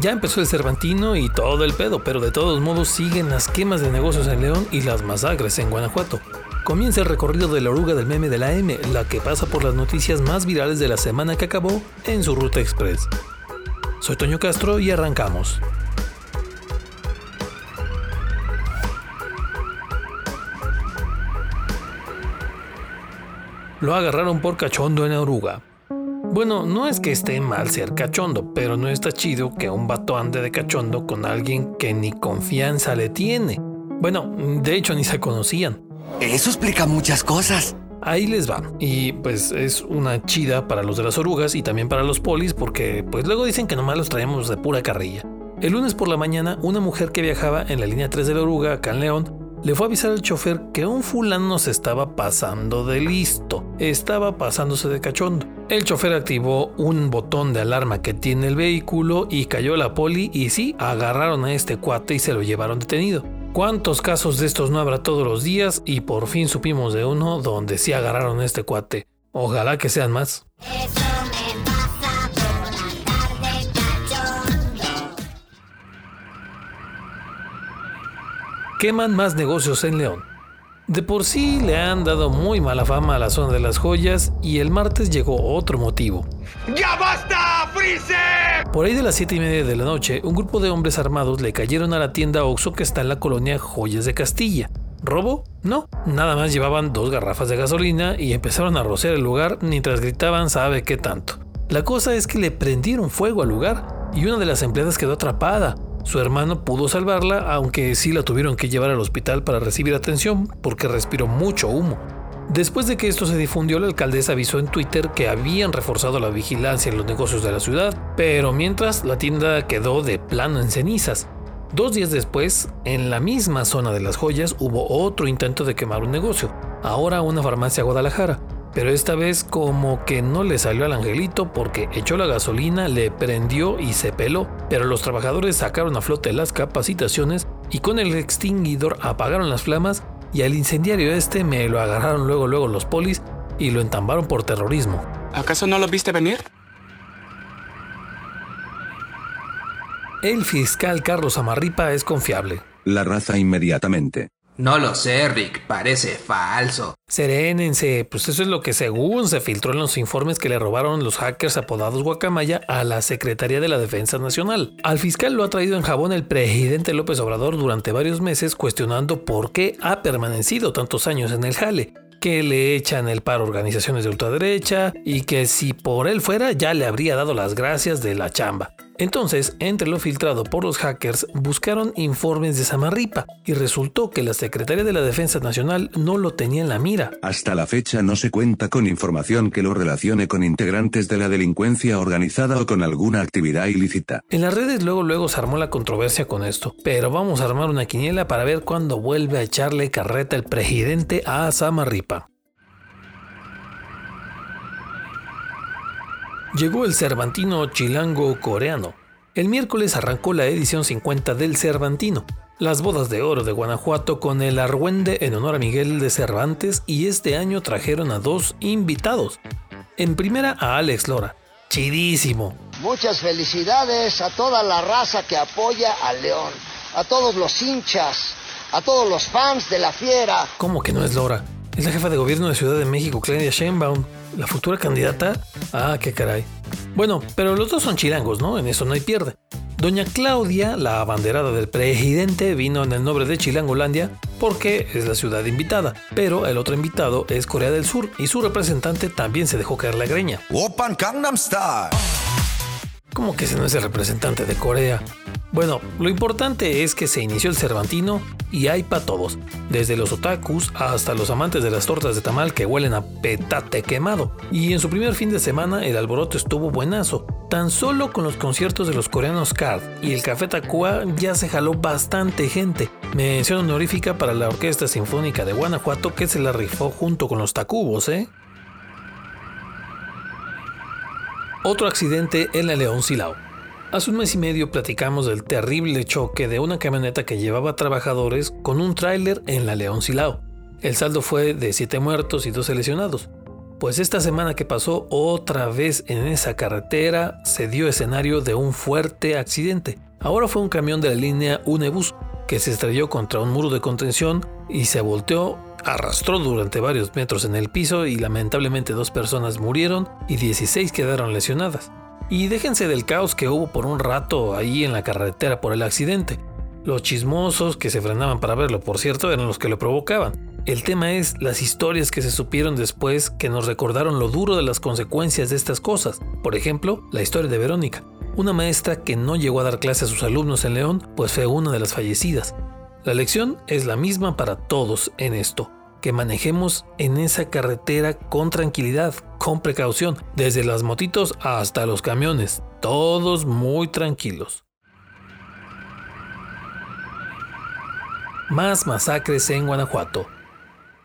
Ya empezó el Cervantino y todo el pedo, pero de todos modos siguen las quemas de negocios en León y las masacres en Guanajuato. Comienza el recorrido de la oruga del meme de la M, la que pasa por las noticias más virales de la semana que acabó en su ruta express. Soy Toño Castro y arrancamos. Lo agarraron por cachondo en oruga. Bueno, no es que esté mal ser cachondo, pero no está chido que un vato ande de cachondo con alguien que ni confianza le tiene. Bueno, de hecho ni se conocían. Eso explica muchas cosas. Ahí les va. Y pues es una chida para los de las orugas y también para los polis porque pues luego dicen que nomás los traemos de pura carrilla. El lunes por la mañana, una mujer que viajaba en la línea 3 de la oruga acá en León le fue a avisar al chofer que un fulano se estaba pasando de listo, estaba pasándose de cachondo. El chofer activó un botón de alarma que tiene el vehículo y cayó la poli y sí, agarraron a este cuate y se lo llevaron detenido. ¿Cuántos casos de estos no habrá todos los días? Y por fin supimos de uno donde sí agarraron a este cuate. Ojalá que sean más. Queman más negocios en León. De por sí le han dado muy mala fama a la zona de las joyas y el martes llegó otro motivo. ¡Ya basta, Freezer! Por ahí de las 7 y media de la noche, un grupo de hombres armados le cayeron a la tienda Oxxo que está en la colonia Joyas de Castilla. ¿Robo? No, nada más llevaban dos garrafas de gasolina y empezaron a rociar el lugar mientras gritaban sabe qué tanto. La cosa es que le prendieron fuego al lugar y una de las empleadas quedó atrapada, su hermano pudo salvarla, aunque sí la tuvieron que llevar al hospital para recibir atención porque respiró mucho humo. Después de que esto se difundió, la alcaldesa avisó en Twitter que habían reforzado la vigilancia en los negocios de la ciudad, pero mientras la tienda quedó de plano en cenizas. Dos días después, en la misma zona de las joyas hubo otro intento de quemar un negocio, ahora una farmacia Guadalajara pero esta vez como que no le salió al angelito porque echó la gasolina, le prendió y se peló, pero los trabajadores sacaron a flote las capacitaciones y con el extinguidor apagaron las flamas y al incendiario este me lo agarraron luego luego los polis y lo entambaron por terrorismo. ¿Acaso no lo viste venir? El fiscal Carlos Amarripa es confiable. La raza inmediatamente. No lo sé, Rick, parece falso. Serénense, pues eso es lo que según se filtró en los informes que le robaron los hackers apodados Guacamaya a la Secretaría de la Defensa Nacional. Al fiscal lo ha traído en jabón el presidente López Obrador durante varios meses cuestionando por qué ha permanecido tantos años en el jale que le echan el paro organizaciones de ultraderecha y que si por él fuera ya le habría dado las gracias de la chamba. Entonces, entre lo filtrado por los hackers, buscaron informes de Samarripa y resultó que la Secretaría de la Defensa Nacional no lo tenía en la mira. Hasta la fecha no se cuenta con información que lo relacione con integrantes de la delincuencia organizada o con alguna actividad ilícita. En las redes luego luego se armó la controversia con esto, pero vamos a armar una quiniela para ver cuándo vuelve a echarle carreta el presidente a Samarripa. Llegó el Cervantino Chilango coreano. El miércoles arrancó la edición 50 del Cervantino, las bodas de oro de Guanajuato con el argüende en honor a Miguel de Cervantes y este año trajeron a dos invitados. En primera a Alex Lora, chidísimo. Muchas felicidades a toda la raza que apoya al León, a todos los hinchas, a todos los fans de la fiera. ¿Cómo que no es Lora? Es la jefa de gobierno de Ciudad de México, Claudia Sheinbaum la futura candidata. Ah, qué caray. Bueno, pero los dos son chilangos, ¿no? En eso no hay pierde. Doña Claudia, la abanderada del presidente, vino en el nombre de Chilangolandia porque es la ciudad invitada, pero el otro invitado es Corea del Sur y su representante también se dejó caer la greña. Open Gangnam Style. ¿Cómo que ese no es el representante de Corea? Bueno, lo importante es que se inició el Cervantino y hay para todos, desde los otakus hasta los amantes de las tortas de tamal que huelen a petate quemado. Y en su primer fin de semana el alboroto estuvo buenazo. Tan solo con los conciertos de los coreanos Card y el Café Tacuá ya se jaló bastante gente. Mención honorífica para la Orquesta Sinfónica de Guanajuato que se la rifó junto con los Tacubos, ¿eh? Otro accidente en la León Silao. Hace un mes y medio platicamos del terrible choque de una camioneta que llevaba trabajadores con un tráiler en la León Silao. El saldo fue de 7 muertos y 12 lesionados. Pues esta semana que pasó otra vez en esa carretera se dio escenario de un fuerte accidente. Ahora fue un camión de la línea Unebus que se estrelló contra un muro de contención y se volteó, arrastró durante varios metros en el piso y lamentablemente dos personas murieron y 16 quedaron lesionadas. Y déjense del caos que hubo por un rato ahí en la carretera por el accidente. Los chismosos que se frenaban para verlo, por cierto, eran los que lo provocaban. El tema es las historias que se supieron después que nos recordaron lo duro de las consecuencias de estas cosas. Por ejemplo, la historia de Verónica, una maestra que no llegó a dar clase a sus alumnos en León, pues fue una de las fallecidas. La lección es la misma para todos en esto, que manejemos en esa carretera con tranquilidad, con precaución, desde las motitos hasta los camiones, todos muy tranquilos. Más masacres en Guanajuato.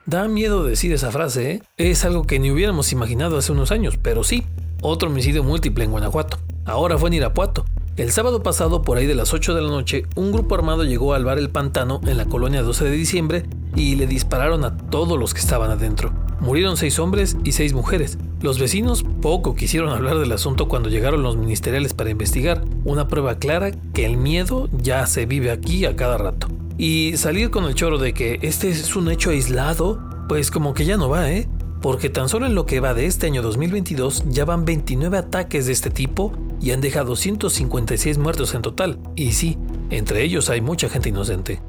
Da miedo decir esa frase, ¿eh? Es algo que ni hubiéramos imaginado hace unos años, pero sí, otro homicidio múltiple en Guanajuato. Ahora fue en Irapuato. El sábado pasado, por ahí de las 8 de la noche, un grupo armado llegó al bar El Pantano en la colonia 12 de diciembre y le dispararon a todos los que estaban adentro. Murieron seis hombres y seis mujeres. Los vecinos poco quisieron hablar del asunto cuando llegaron los ministeriales para investigar, una prueba clara que el miedo ya se vive aquí a cada rato. Y salir con el choro de que este es un hecho aislado, pues como que ya no va, ¿eh? Porque tan solo en lo que va de este año 2022 ya van 29 ataques de este tipo y han dejado 156 muertos en total. Y sí, entre ellos hay mucha gente inocente.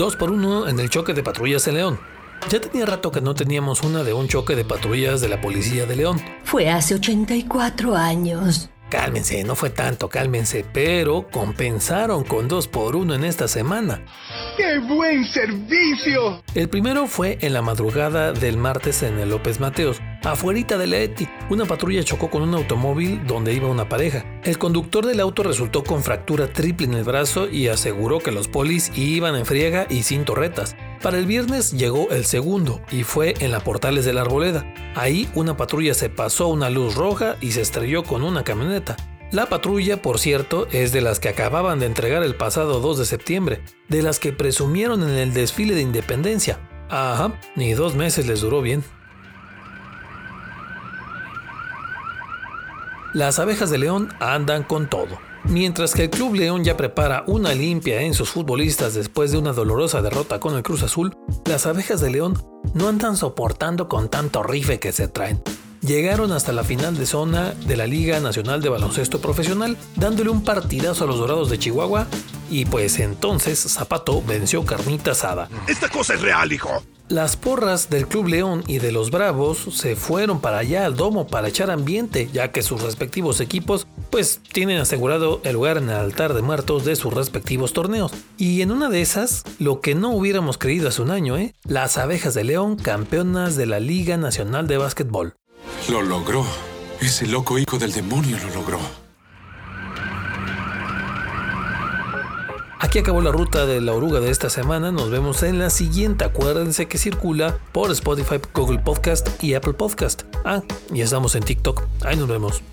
Dos por uno en el choque de patrullas en León. Ya tenía rato que no teníamos una de un choque de patrullas de la policía de León. Fue hace 84 años. Cálmense, no fue tanto, cálmense, pero compensaron con dos por uno en esta semana. ¡Qué buen servicio! El primero fue en la madrugada del martes en el López Mateos. Afuerita de la ETI, una patrulla chocó con un automóvil donde iba una pareja. El conductor del auto resultó con fractura triple en el brazo y aseguró que los polis iban en friega y sin torretas. Para el viernes llegó el segundo y fue en la Portales de la Arboleda. Ahí una patrulla se pasó una luz roja y se estrelló con una camioneta. La patrulla, por cierto, es de las que acababan de entregar el pasado 2 de septiembre, de las que presumieron en el desfile de independencia. Ajá, ni dos meses les duró bien. Las abejas de León andan con todo. Mientras que el Club León ya prepara una limpia en sus futbolistas después de una dolorosa derrota con el Cruz Azul, las abejas de León no andan soportando con tanto rife que se traen. Llegaron hasta la final de zona de la Liga Nacional de Baloncesto Profesional, dándole un partidazo a los Dorados de Chihuahua, y pues entonces Zapato venció carnita asada. Esta cosa es real, hijo. Las porras del Club León y de los Bravos se fueron para allá al domo para echar ambiente, ya que sus respectivos equipos pues tienen asegurado el lugar en el altar de muertos de sus respectivos torneos. Y en una de esas, lo que no hubiéramos creído hace un año, ¿eh? Las abejas de León, campeonas de la Liga Nacional de Básquetbol. Lo logró. Ese loco hijo del demonio lo logró. Aquí acabó la ruta de la oruga de esta semana. Nos vemos en la siguiente. Acuérdense que circula por Spotify, Google Podcast y Apple Podcast. Ah, y estamos en TikTok. Ahí nos vemos.